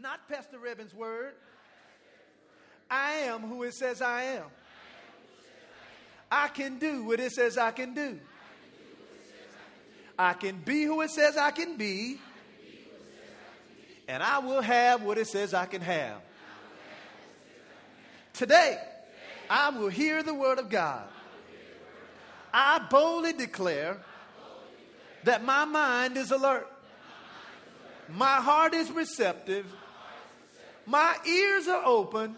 Not Pastor Rebbin's word. I am who it says I am. I can do what it says I can do. I can be who it says I can be. And I will have what it says I can have. Today, I will hear the word of God. I boldly declare that my mind is alert. My heart is receptive. My ears are open.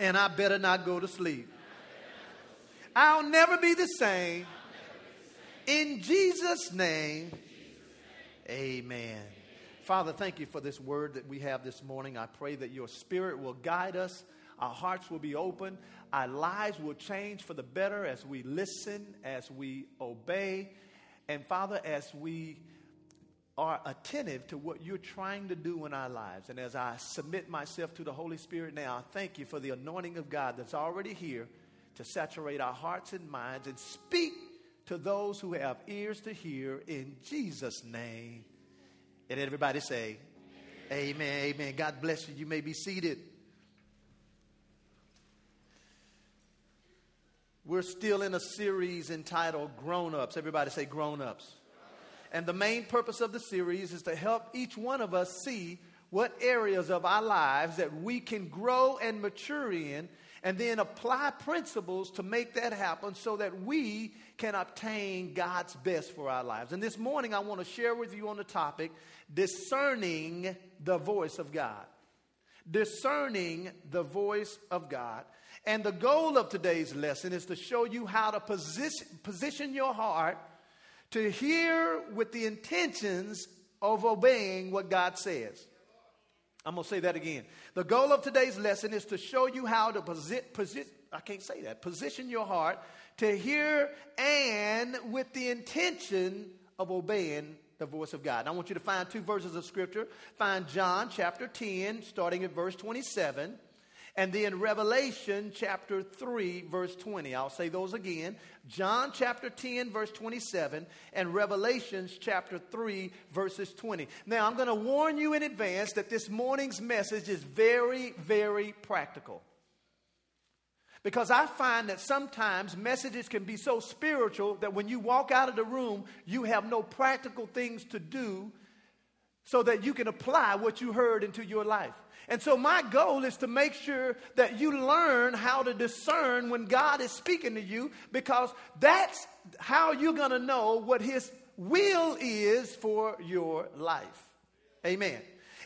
And I better not go to sleep. I'll never be the same. In Jesus' name, amen. Father, thank you for this word that we have this morning. I pray that your spirit will guide us, our hearts will be open, our lives will change for the better as we listen, as we obey, and Father, as we are attentive to what you're trying to do in our lives. And as I submit myself to the Holy Spirit now, I thank you for the anointing of God that's already here to saturate our hearts and minds and speak to those who have ears to hear in Jesus' name. And everybody say, Amen. Amen. Amen. God bless you. You may be seated. We're still in a series entitled Grown Ups. Everybody say Grown Ups. And the main purpose of the series is to help each one of us see what areas of our lives that we can grow and mature in, and then apply principles to make that happen so that we can obtain God's best for our lives. And this morning, I want to share with you on the topic discerning the voice of God. Discerning the voice of God. And the goal of today's lesson is to show you how to position, position your heart to hear with the intentions of obeying what God says. I'm going to say that again. The goal of today's lesson is to show you how to position, posi- I can't say that, position your heart to hear and with the intention of obeying the voice of God. And I want you to find two verses of scripture. Find John chapter 10, starting at verse 27. And then Revelation chapter 3, verse 20. I'll say those again. John chapter 10, verse 27, and Revelations chapter 3, verses 20. Now, I'm going to warn you in advance that this morning's message is very, very practical. Because I find that sometimes messages can be so spiritual that when you walk out of the room, you have no practical things to do so that you can apply what you heard into your life. And so, my goal is to make sure that you learn how to discern when God is speaking to you because that's how you're going to know what His will is for your life. Amen.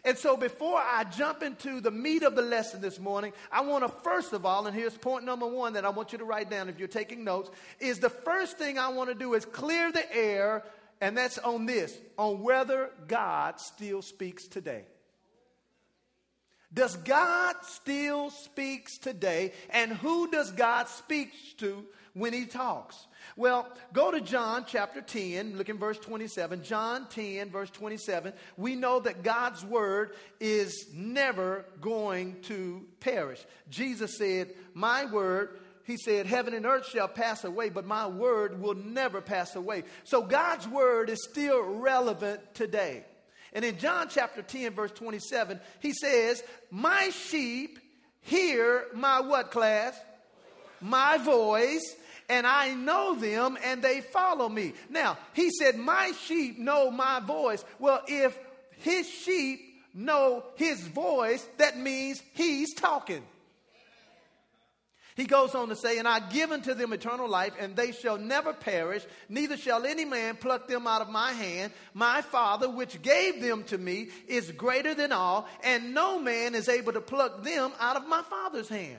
And so, before I jump into the meat of the lesson this morning, I want to first of all, and here's point number one that I want you to write down if you're taking notes, is the first thing I want to do is clear the air, and that's on this on whether God still speaks today. Does God still speaks today? And who does God speak to when he talks? Well, go to John chapter 10, look in verse 27. John 10, verse 27. We know that God's word is never going to perish. Jesus said, My word, he said, Heaven and earth shall pass away, but my word will never pass away. So God's word is still relevant today. And in John chapter 10, verse 27, he says, My sheep hear my what class? My voice, and I know them and they follow me. Now, he said, My sheep know my voice. Well, if his sheep know his voice, that means he's talking. He goes on to say, And I give unto them eternal life, and they shall never perish, neither shall any man pluck them out of my hand. My Father, which gave them to me, is greater than all, and no man is able to pluck them out of my Father's hand.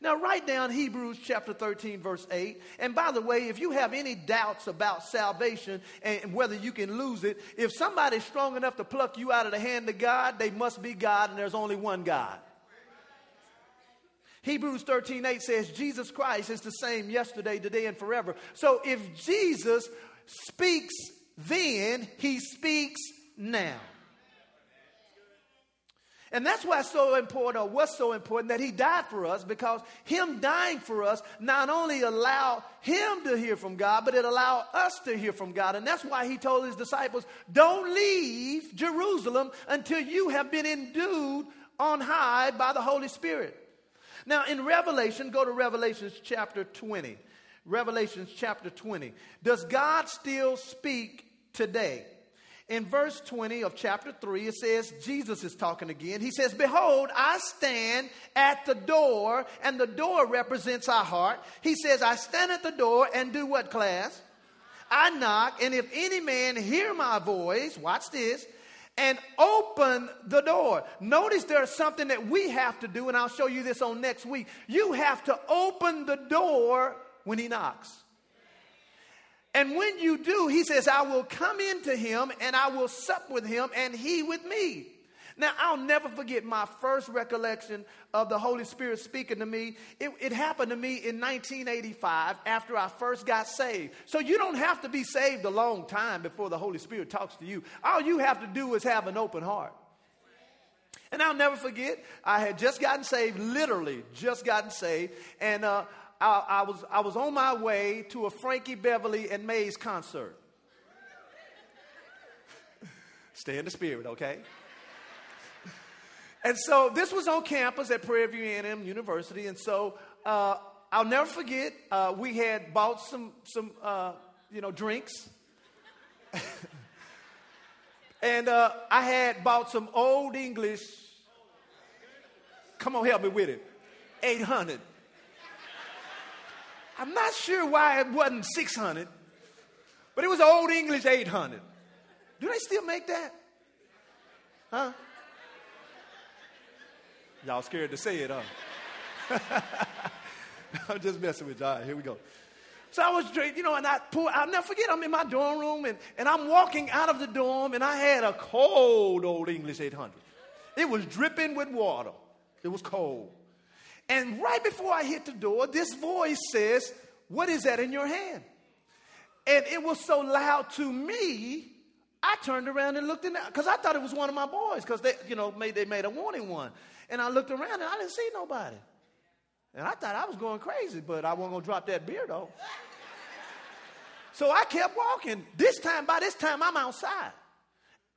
Now, write down Hebrews chapter 13, verse 8. And by the way, if you have any doubts about salvation and whether you can lose it, if somebody's strong enough to pluck you out of the hand of God, they must be God, and there's only one God. Hebrews 13 8 says, Jesus Christ is the same yesterday, today, and forever. So if Jesus speaks then, he speaks now. And that's why so important, or what's so important, that he died for us, because him dying for us not only allowed him to hear from God, but it allowed us to hear from God. And that's why he told his disciples, don't leave Jerusalem until you have been endued on high by the Holy Spirit. Now, in Revelation, go to Revelations chapter 20. Revelations chapter 20. Does God still speak today? In verse 20 of chapter 3, it says, Jesus is talking again. He says, Behold, I stand at the door, and the door represents our heart. He says, I stand at the door and do what, class? I knock, and if any man hear my voice, watch this, and open the door. Notice there's something that we have to do, and I'll show you this on next week. You have to open the door when he knocks. And when you do, he says, I will come into him and I will sup with him and he with me. Now, I'll never forget my first recollection of the Holy Spirit speaking to me. It, it, happened to me in 1985 after I first got saved. So you don't have to be saved a long time before the Holy Spirit talks to you. All you have to do is have an open heart. And I'll never forget, I had just gotten saved, literally just gotten saved. And uh, I, I, was, I was on my way to a Frankie Beverly and Maze concert. Stay in the spirit, okay? And so this was on campus at Prairie View A&M University. And so uh, I'll never forget, uh, we had bought some, some uh, you know, drinks. and uh, I had bought some old English. Come on, help me with it. 800. I'm not sure why it wasn't 600, but it was Old English 800. Do they still make that? Huh? Y'all scared to say it, huh? I'm just messing with you. All right, here we go. So I was, drinking, you know, and I pull, I'll never forget, I'm in my dorm room and, and I'm walking out of the dorm and I had a cold old English 800. It was dripping with water. It was cold. And right before I hit the door, this voice says, What is that in your hand? And it was so loud to me, I turned around and looked in there because I thought it was one of my boys because they, you know, made, they made a warning one. And I looked around and I didn't see nobody. And I thought I was going crazy, but I wasn't going to drop that beer though. so I kept walking. This time, by this time, I'm outside.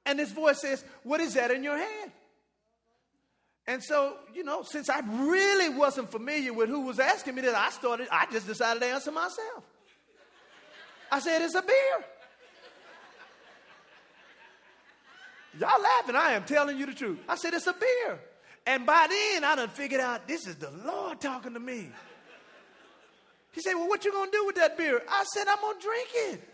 And this voice says, What is that in your hand? And so, you know, since I really wasn't familiar with who was asking me that, I started, I just decided to answer myself. I said, It's a beer. Y'all laughing, I am telling you the truth. I said, It's a beer. And by then, I done figured out this is the Lord talking to me. He said, Well, what you gonna do with that beer? I said, I'm gonna drink it.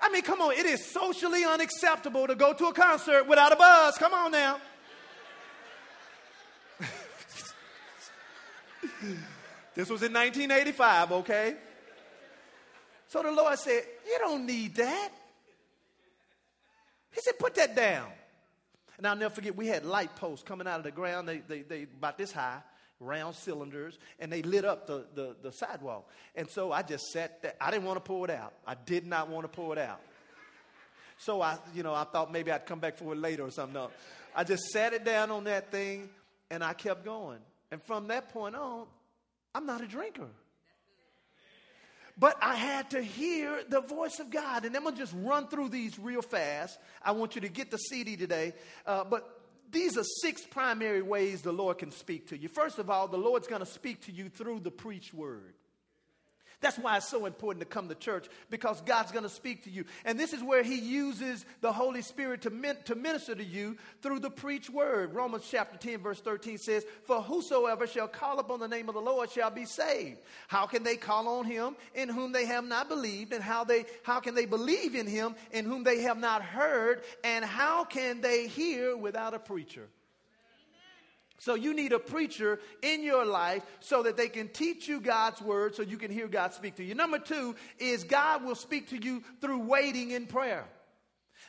I mean, come on, it is socially unacceptable to go to a concert without a buzz. Come on now. this was in 1985, okay? So the Lord said, You don't need that. He said, Put that down. And I'll never forget, we had light posts coming out of the ground, they, they, they about this high, round cylinders, and they lit up the, the, the sidewalk. And so I just sat there. I didn't want to pull it out. I did not want to pull it out. So I, you know, I thought maybe I'd come back for it later or something. No. I just sat it down on that thing and I kept going. And from that point on, I'm not a drinker. But I had to hear the voice of God. And I'm going to just run through these real fast. I want you to get the CD today. Uh, but these are six primary ways the Lord can speak to you. First of all, the Lord's going to speak to you through the preached word. That's why it's so important to come to church because God's going to speak to you. And this is where He uses the Holy Spirit to, min- to minister to you through the preached word. Romans chapter 10, verse 13 says, For whosoever shall call upon the name of the Lord shall be saved. How can they call on Him in whom they have not believed? And how, they, how can they believe in Him in whom they have not heard? And how can they hear without a preacher? So you need a preacher in your life so that they can teach you God's word so you can hear God speak to you. Number two is God will speak to you through waiting in prayer.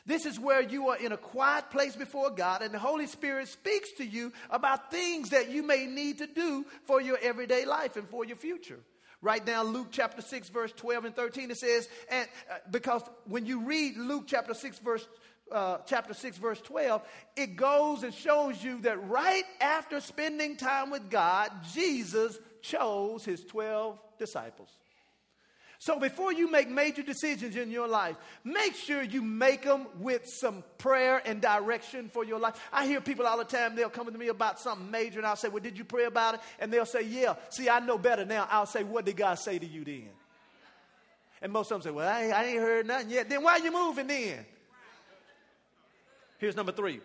This is where you are in a quiet place before God and the Holy Spirit speaks to you about things that you may need to do for your everyday life and for your future. Right now, Luke chapter 6, verse 12 and 13. It says, and uh, because when you read Luke chapter 6, verse uh, chapter 6, verse 12, it goes and shows you that right after spending time with God, Jesus chose his 12 disciples. So before you make major decisions in your life, make sure you make them with some prayer and direction for your life. I hear people all the time, they'll come to me about something major, and I'll say, Well, did you pray about it? And they'll say, Yeah. See, I know better now. I'll say, What did God say to you then? And most of them say, Well, I, I ain't heard nothing yet. Then why are you moving then? Here's number three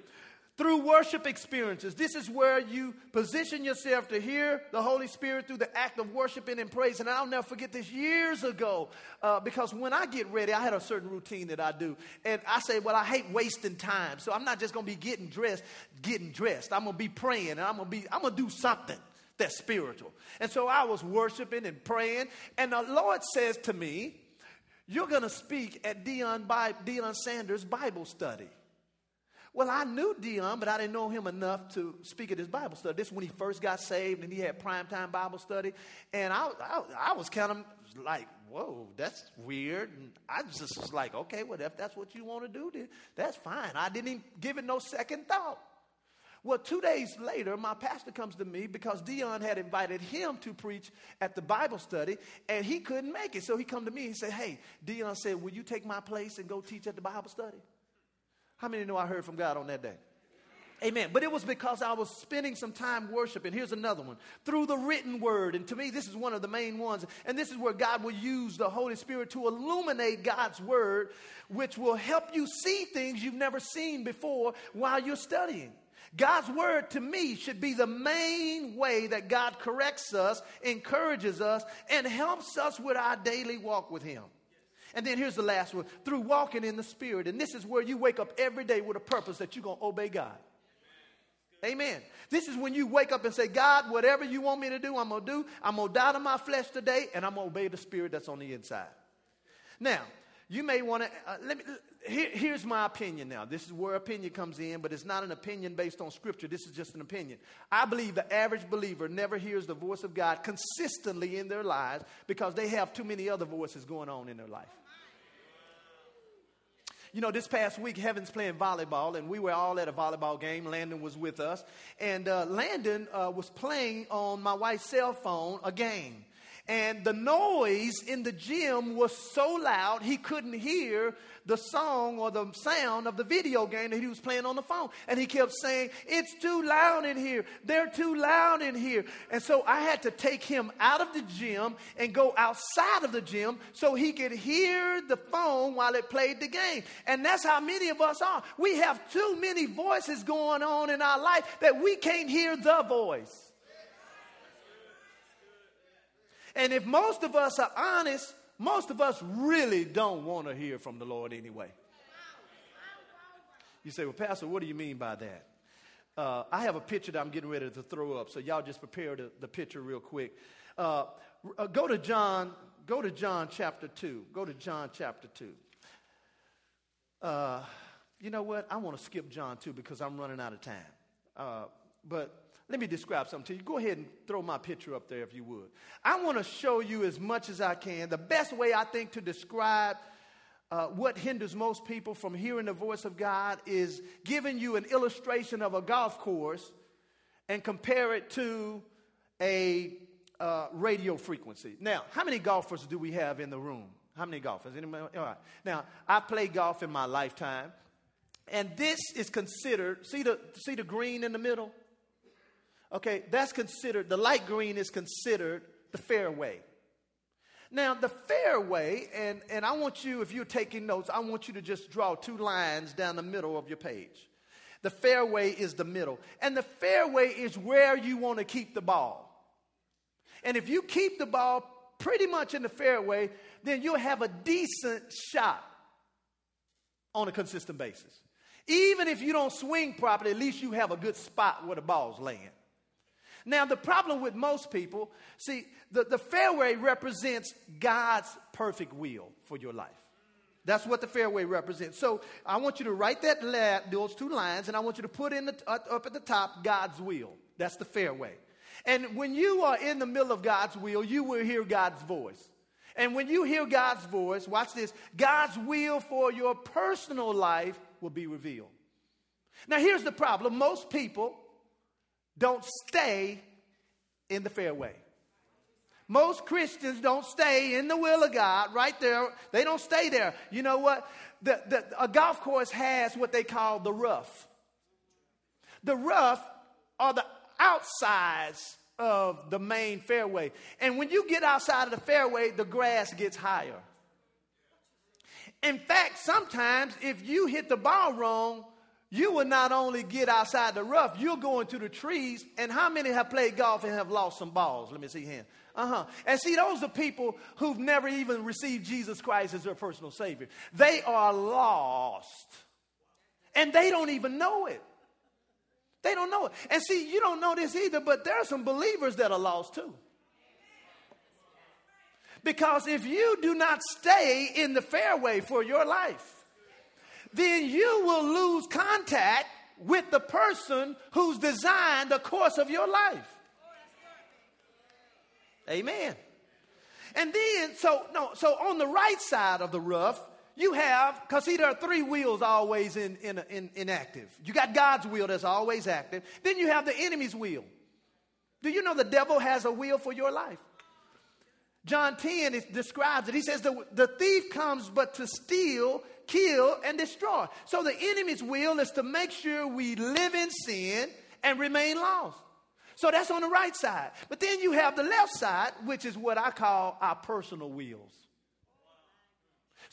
through worship experiences. This is where you position yourself to hear the Holy Spirit through the act of worshiping and praise. And I'll never forget this years ago uh, because when I get ready, I had a certain routine that I do. And I say, well, I hate wasting time. So I'm not just going to be getting dressed, getting dressed. I'm going to be praying and I'm going to be, I'm going to do something that's spiritual. And so I was worshiping and praying. And the Lord says to me, you're going to speak at Deion, Deion Sanders' Bible study. Well, I knew Deion, but I didn't know him enough to speak at his Bible study. This is when he first got saved and he had primetime Bible study. And I, I, I was kind of like, whoa, that's weird. And I just was like, okay, well, if that's what you want to do, then that's fine. I didn't even give it no second thought. Well, two days later, my pastor comes to me because Deion had invited him to preach at the Bible study, and he couldn't make it. So he come to me and said, hey, Deion said, will you take my place and go teach at the Bible study? How many know I heard from God on that day? Amen. But it was because I was spending some time worshiping. Here's another one through the written word. And to me, this is one of the main ones. And this is where God will use the Holy Spirit to illuminate God's word, which will help you see things you've never seen before while you're studying. God's word to me should be the main way that God corrects us, encourages us, and helps us with our daily walk with Him. And then here's the last one through walking in the Spirit. And this is where you wake up every day with a purpose that you're going to obey God. Amen. This is when you wake up and say, God, whatever you want me to do, I'm going to do. I'm going to die to my flesh today, and I'm going to obey the Spirit that's on the inside. Now, you may want to, uh, let me, here, here's my opinion now. This is where opinion comes in, but it's not an opinion based on Scripture. This is just an opinion. I believe the average believer never hears the voice of God consistently in their lives because they have too many other voices going on in their life. You know, this past week, Heaven's playing volleyball, and we were all at a volleyball game. Landon was with us. And uh, Landon uh, was playing on my wife's cell phone a game. And the noise in the gym was so loud he couldn't hear the song or the sound of the video game that he was playing on the phone. And he kept saying, It's too loud in here. They're too loud in here. And so I had to take him out of the gym and go outside of the gym so he could hear the phone while it played the game. And that's how many of us are. We have too many voices going on in our life that we can't hear the voice. And if most of us are honest, most of us really don't want to hear from the Lord anyway. You say, well, Pastor, what do you mean by that? Uh, I have a picture that I'm getting ready to throw up, so y'all just prepare the, the picture real quick. Uh, uh, go to John, go to John chapter 2. Go to John chapter 2. Uh, you know what? I want to skip John 2 because I'm running out of time. Uh, but let me describe something to you. Go ahead and throw my picture up there if you would. I want to show you as much as I can. The best way I think to describe uh, what hinders most people from hearing the voice of God is giving you an illustration of a golf course and compare it to a uh, radio frequency. Now, how many golfers do we have in the room? How many golfers? Anybody? All right. Now, I played golf in my lifetime, and this is considered. See the see the green in the middle. Okay, that's considered, the light green is considered the fairway. Now, the fairway, and, and I want you, if you're taking notes, I want you to just draw two lines down the middle of your page. The fairway is the middle. And the fairway is where you want to keep the ball. And if you keep the ball pretty much in the fairway, then you'll have a decent shot on a consistent basis. Even if you don't swing properly, at least you have a good spot where the ball's laying. Now, the problem with most people, see, the, the fairway represents God's perfect will for your life. That's what the fairway represents. So I want you to write that la- those two lines, and I want you to put in the, uh, up at the top God's will. That's the fairway. And when you are in the middle of God's will, you will hear God's voice. And when you hear God's voice, watch this God's will for your personal life will be revealed. Now, here's the problem most people don't stay in the fairway. Most Christians don't stay in the will of God right there. They don't stay there. You know what? The, the, a golf course has what they call the rough. The rough are the outsides of the main fairway. And when you get outside of the fairway, the grass gets higher. In fact, sometimes if you hit the ball wrong, you will not only get outside the rough, you'll go into the trees. And how many have played golf and have lost some balls? Let me see here. Uh huh. And see, those are people who've never even received Jesus Christ as their personal Savior. They are lost. And they don't even know it. They don't know it. And see, you don't know this either, but there are some believers that are lost too. Because if you do not stay in the fairway for your life, then you will lose contact with the person who's designed the course of your life. Amen. And then, so no, so on the right side of the rough, you have, because see, there are three wheels always in, in, in, inactive. You got God's wheel that's always active. Then you have the enemy's wheel. Do you know the devil has a wheel for your life? John 10 it describes it. He says, the, the thief comes but to steal, kill, and destroy. So the enemy's will is to make sure we live in sin and remain lost. So that's on the right side. But then you have the left side, which is what I call our personal wheels.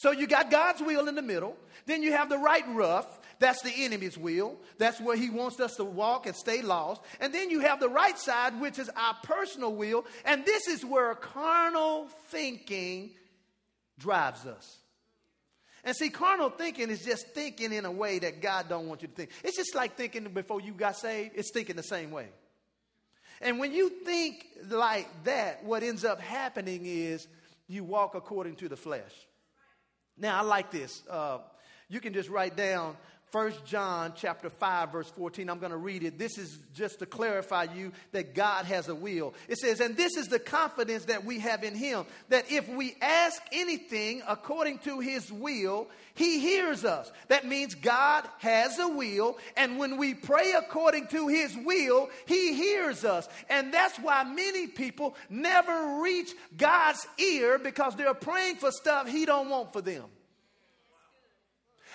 So you got God's will in the middle. Then you have the right rough. That's the enemy's will. That's where he wants us to walk and stay lost. And then you have the right side, which is our personal will. And this is where carnal thinking drives us. And see, carnal thinking is just thinking in a way that God don't want you to think. It's just like thinking before you got saved. It's thinking the same way. And when you think like that, what ends up happening is you walk according to the flesh. Now, I like this. Uh, you can just write down First John chapter 5 verse 14. I'm going to read it. This is just to clarify you that God has a will. It says, "And this is the confidence that we have in him that if we ask anything according to his will, he hears us." That means God has a will, and when we pray according to his will, he hears us. And that's why many people never reach God's ear because they're praying for stuff he don't want for them.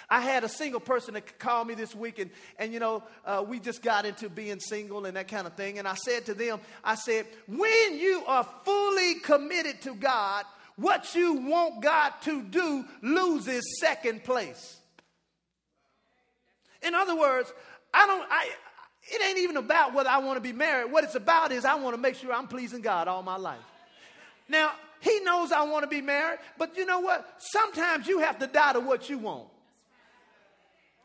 I had a single person that called me this week, and, and you know, uh, we just got into being single and that kind of thing. And I said to them, I said, when you are fully committed to God, what you want God to do loses second place. In other words, I don't, I, it ain't even about whether I want to be married. What it's about is I want to make sure I'm pleasing God all my life. Now, He knows I want to be married, but you know what? Sometimes you have to die to what you want.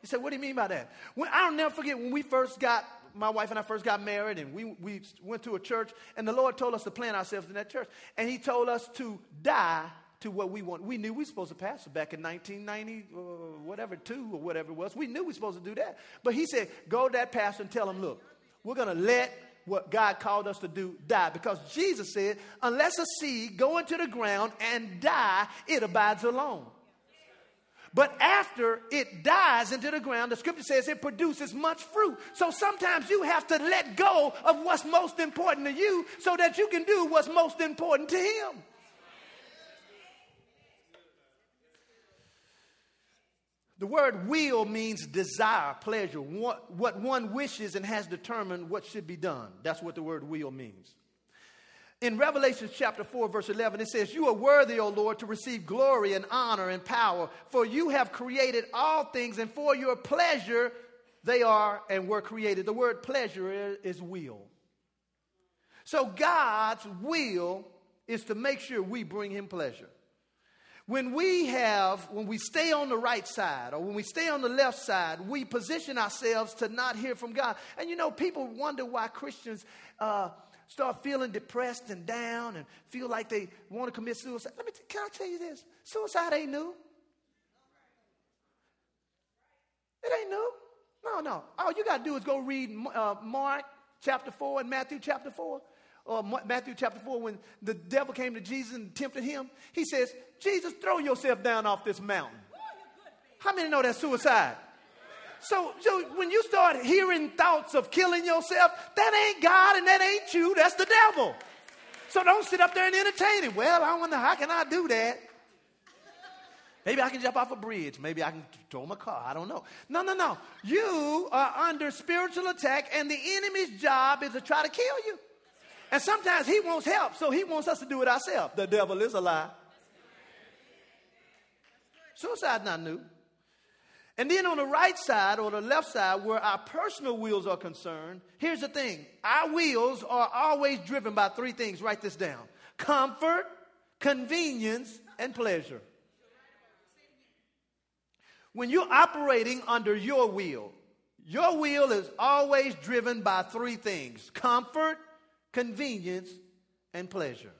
He said, What do you mean by that? When, I'll never forget when we first got, my wife and I first got married, and we, we went to a church, and the Lord told us to plant ourselves in that church. And He told us to die to what we want. We knew we were supposed to pastor back in 1990, uh, whatever, two or whatever it was. We knew we were supposed to do that. But He said, Go to that pastor and tell him, Look, we're going to let what God called us to do die. Because Jesus said, Unless a seed go into the ground and die, it abides alone. But after it dies into the ground, the scripture says it produces much fruit. So sometimes you have to let go of what's most important to you so that you can do what's most important to Him. The word will means desire, pleasure, what, what one wishes and has determined what should be done. That's what the word will means. In Revelation chapter 4, verse 11, it says, You are worthy, O Lord, to receive glory and honor and power, for you have created all things, and for your pleasure they are and were created. The word pleasure is will. So God's will is to make sure we bring him pleasure. When we have, when we stay on the right side or when we stay on the left side, we position ourselves to not hear from God. And you know, people wonder why Christians uh, start feeling depressed and down and feel like they want to commit suicide. Let me, t- can I tell you this? Suicide ain't new. It ain't new. No, no. All you got to do is go read uh, Mark chapter 4 and Matthew chapter 4. or Matthew chapter 4, when the devil came to Jesus and tempted him, he says, Jesus, throw yourself down off this mountain. How many know that's suicide? So, so when you start hearing thoughts of killing yourself, that ain't God and that ain't you, that's the devil. So don't sit up there and entertain it. Well, I wonder how can I do that? Maybe I can jump off a bridge. Maybe I can throw my car. I don't know. No, no, no. You are under spiritual attack, and the enemy's job is to try to kill you. And sometimes he wants help, so he wants us to do it ourselves. The devil is a lie. Suicide's not new. And then on the right side or the left side, where our personal wills are concerned, here's the thing our wills are always driven by three things. Write this down comfort, convenience, and pleasure. When you're operating under your will, your will is always driven by three things comfort, convenience, and pleasure.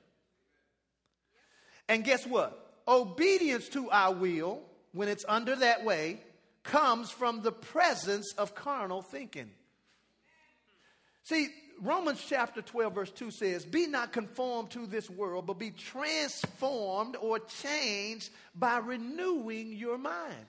And guess what? Obedience to our will, when it's under that way, comes from the presence of carnal thinking. See, Romans chapter 12, verse 2 says, Be not conformed to this world, but be transformed or changed by renewing your mind.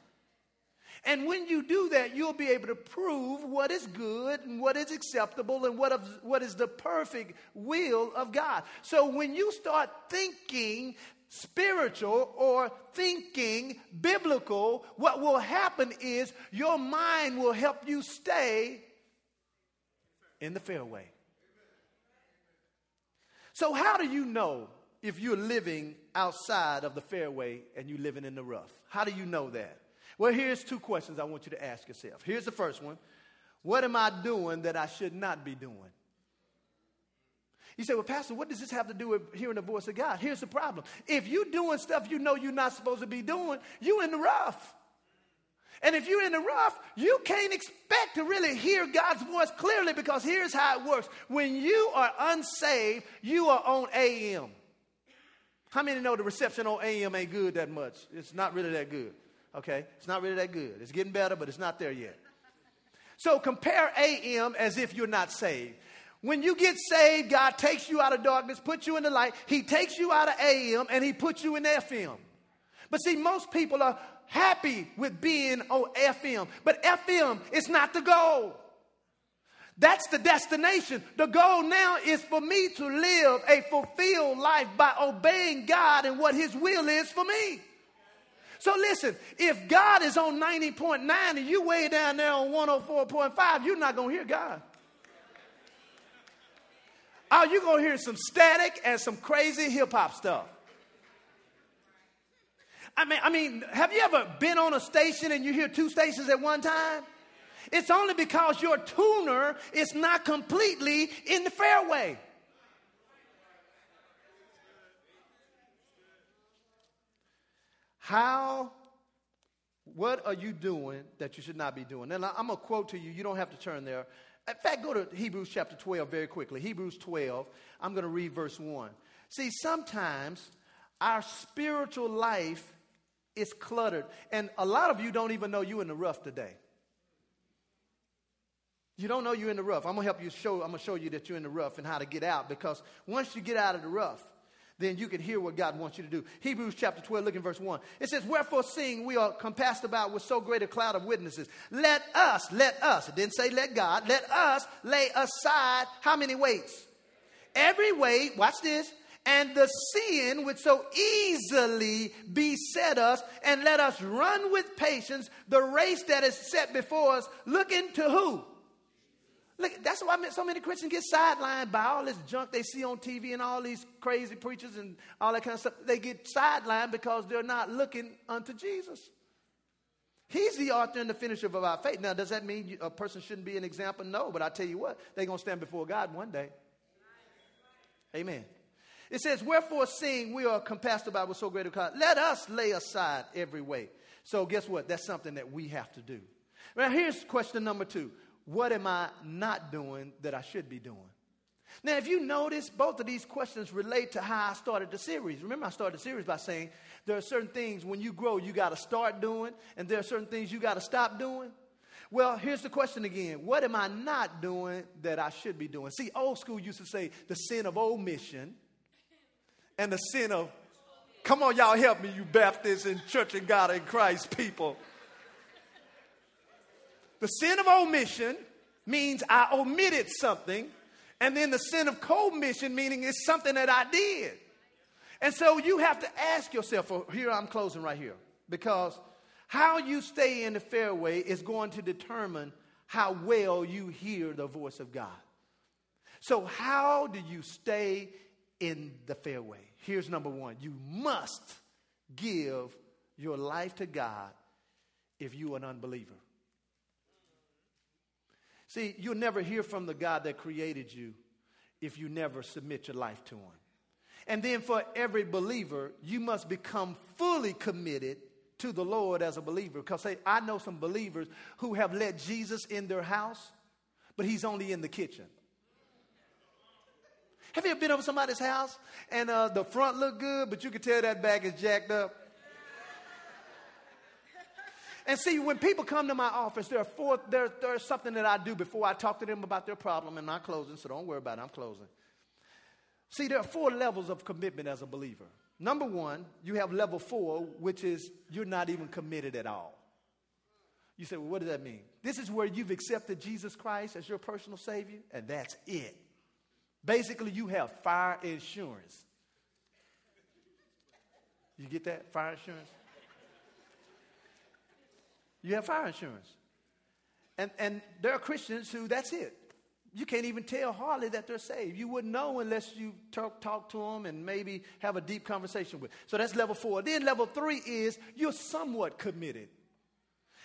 And when you do that, you'll be able to prove what is good and what is acceptable and what, of, what is the perfect will of God. So when you start thinking spiritual or thinking biblical, what will happen is your mind will help you stay in the fairway. So, how do you know if you're living outside of the fairway and you're living in the rough? How do you know that? Well, here's two questions I want you to ask yourself. Here's the first one What am I doing that I should not be doing? You say, Well, Pastor, what does this have to do with hearing the voice of God? Here's the problem. If you're doing stuff you know you're not supposed to be doing, you're in the rough. And if you're in the rough, you can't expect to really hear God's voice clearly because here's how it works. When you are unsaved, you are on AM. How many know the reception on AM ain't good that much? It's not really that good. Okay? It's not really that good. It's getting better, but it's not there yet. So compare AM as if you're not saved. When you get saved, God takes you out of darkness, puts you in the light. He takes you out of AM and He puts you in FM. But see, most people are happy with being on FM. But FM is not the goal. That's the destination. The goal now is for me to live a fulfilled life by obeying God and what His will is for me. So listen, if God is on 90.9 and you way down there on 104.5, you're not going to hear God. Oh, you're going to hear some static and some crazy hip hop stuff. I mean, I mean, have you ever been on a station and you hear two stations at one time? It's only because your tuner is not completely in the fairway. How, what are you doing that you should not be doing? And I'm going to quote to you. You don't have to turn there. In fact, go to Hebrews chapter 12 very quickly. Hebrews 12, I'm going to read verse 1. See, sometimes our spiritual life is cluttered, and a lot of you don't even know you're in the rough today. You don't know you're in the rough. I'm gonna help you show. I'm gonna show you that you're in the rough and how to get out. Because once you get out of the rough, then you can hear what God wants you to do. Hebrews chapter 12, look in verse 1. It says, Wherefore, seeing we are compassed about with so great a cloud of witnesses, let us, let us, it didn't say let God, let us lay aside how many weights? Every weight, watch this, and the sin which so easily beset us, and let us run with patience the race that is set before us, looking to who? Look, that's why so many Christians get sidelined by all this junk they see on TV and all these crazy preachers and all that kind of stuff. They get sidelined because they're not looking unto Jesus. He's the author and the finisher of our faith. Now, does that mean a person shouldn't be an example? No, but I tell you what, they're going to stand before God one day. Amen. It says, Wherefore, seeing we are compassed about with so great a cloud, let us lay aside every weight. So, guess what? That's something that we have to do. Now, here's question number two what am I not doing that I should be doing? Now, if you notice, both of these questions relate to how I started the series. Remember, I started the series by saying there are certain things when you grow you got to start doing, and there are certain things you got to stop doing. Well, here's the question again. What am I not doing that I should be doing? See, old school used to say the sin of omission and the sin of, come on, y'all help me, you Baptists and Church of God in Christ people. The sin of omission means I omitted something, and then the sin of commission meaning it's something that I did. And so you have to ask yourself, for here I'm closing right here, because how you stay in the fairway is going to determine how well you hear the voice of God. So, how do you stay in the fairway? Here's number one you must give your life to God if you're an unbeliever. See, you'll never hear from the God that created you if you never submit your life to Him. And then for every believer, you must become fully committed to the Lord as a believer. Because I know some believers who have let Jesus in their house, but He's only in the kitchen. Have you ever been over somebody's house and uh, the front looked good, but you could tell that back is jacked up? And see, when people come to my office, there are four, there, there's something that I do before I talk to them about their problem, and I'm closing, so don't worry about it, I'm closing. See, there are four levels of commitment as a believer. Number one, you have level four, which is you're not even committed at all. You say, well, what does that mean? This is where you've accepted Jesus Christ as your personal Savior, and that's it. Basically, you have fire insurance. You get that? Fire insurance? You have fire insurance. And, and there are Christians who, that's it. You can't even tell hardly that they're saved. You wouldn't know unless you talk, talk to them and maybe have a deep conversation with. So that's level four. Then level three is you're somewhat committed.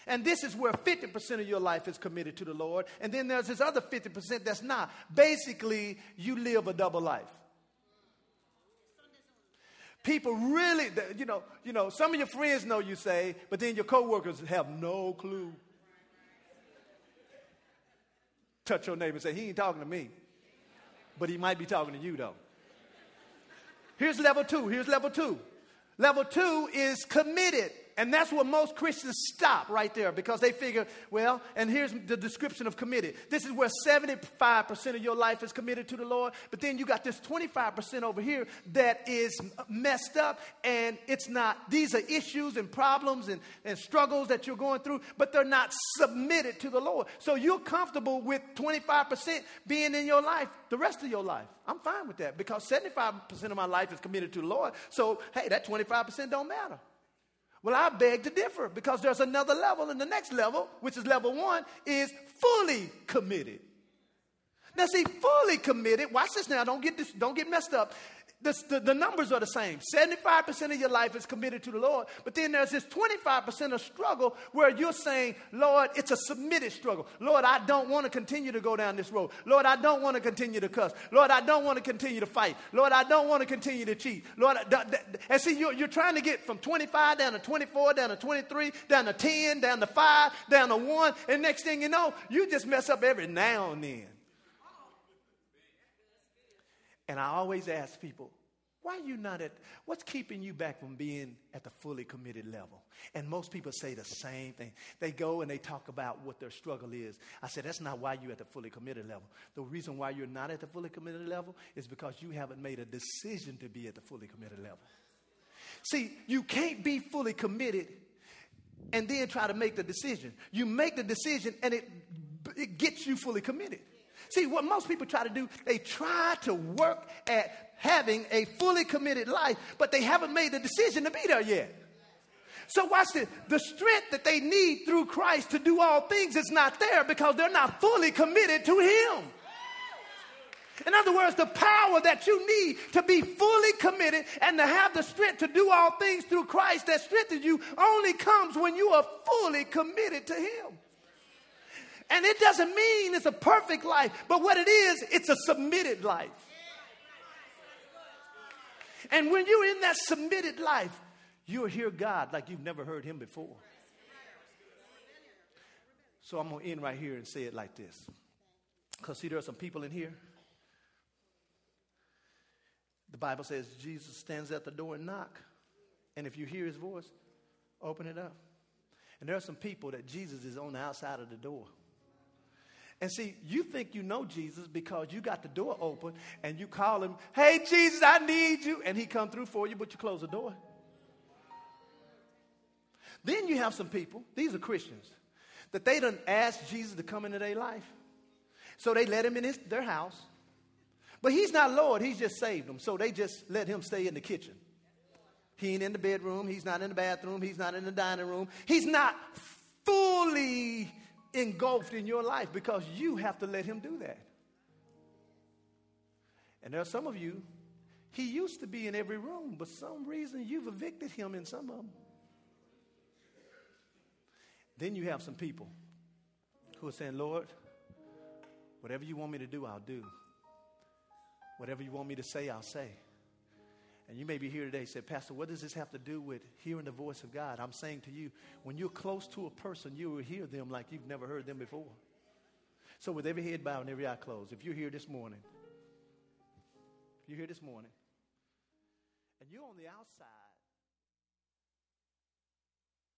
And this is where 50% of your life is committed to the Lord. And then there's this other 50% that's not. Basically, you live a double life. People really, you know, you know, some of your friends know you say, but then your coworkers have no clue. Touch your neighbor and say, he ain't talking to me. But he might be talking to you though. Here's level two. Here's level two. Level two is committed. And that's where most Christians stop right there because they figure, well, and here's the description of committed. This is where 75% of your life is committed to the Lord, but then you got this 25% over here that is messed up and it's not, these are issues and problems and, and struggles that you're going through, but they're not submitted to the Lord. So you're comfortable with 25% being in your life the rest of your life. I'm fine with that because 75% of my life is committed to the Lord. So, hey, that 25% don't matter. Well, I beg to differ because there's another level, and the next level, which is level one, is fully committed. Now, see, fully committed, watch this now, don't get, this, don't get messed up the, the, the, numbers are the same. 75% of your life is committed to the Lord, but then there's this 25% of struggle where you're saying, Lord, it's a submitted struggle. Lord, I don't want to continue to go down this road. Lord, I don't want to continue to cuss. Lord, I don't want to continue to fight. Lord, I don't want to continue to cheat. Lord, and see, you're, you're trying to get from 25 down to 24, down to 23, down to 10, down to 5, down to 1, and next thing you know, you just mess up every now and then. And I always ask people, why are you not at, what's keeping you back from being at the fully committed level? And most people say the same thing. They go and they talk about what their struggle is. I said, that's not why you're at the fully committed level. The reason why you're not at the fully committed level is because you haven't made a decision to be at the fully committed level. See, you can't be fully committed and then try to make the decision. You make the decision and it, it gets you fully committed. See, what most people try to do, they try to work at having a fully committed life, but they haven't made the decision to be there yet. So watch this. The strength that they need through Christ to do all things is not there because they're not fully committed to Him. In other words, the power that you need to be fully committed and to have the strength to do all things through Christ that strengthens you only comes when you are fully committed to Him. And it doesn't mean it's a perfect life, but what it is, it's a submitted life. And when you're in that submitted life, you'll hear God like you've never heard Him before. So I'm going to end right here and say it like this. Because, see, there are some people in here. The Bible says Jesus stands at the door and knock. And if you hear his voice, open it up. And there are some people that Jesus is on the outside of the door. And see, you think you know Jesus because you got the door open and you call him, "Hey Jesus, I need you," and he come through for you, but you close the door. Then you have some people, these are Christians, that they don't ask Jesus to come into their life. So they let him in his, their house. But he's not Lord, he's just saved them. So they just let him stay in the kitchen. He ain't in the bedroom, he's not in the bathroom, he's not in the dining room. He's not fully engulfed in your life because you have to let him do that. And there are some of you, he used to be in every room, but some reason you've evicted him in some of them. Then you have some people who are saying, Lord, whatever you want me to do, I'll do. Whatever you want me to say, I'll say. And you may be here today say, Pastor, what does this have to do with hearing the voice of God? I'm saying to you, when you're close to a person, you will hear them like you've never heard them before. So, with every head bowed and every eye closed, if you're here this morning, if you're here this morning, and you're on the outside,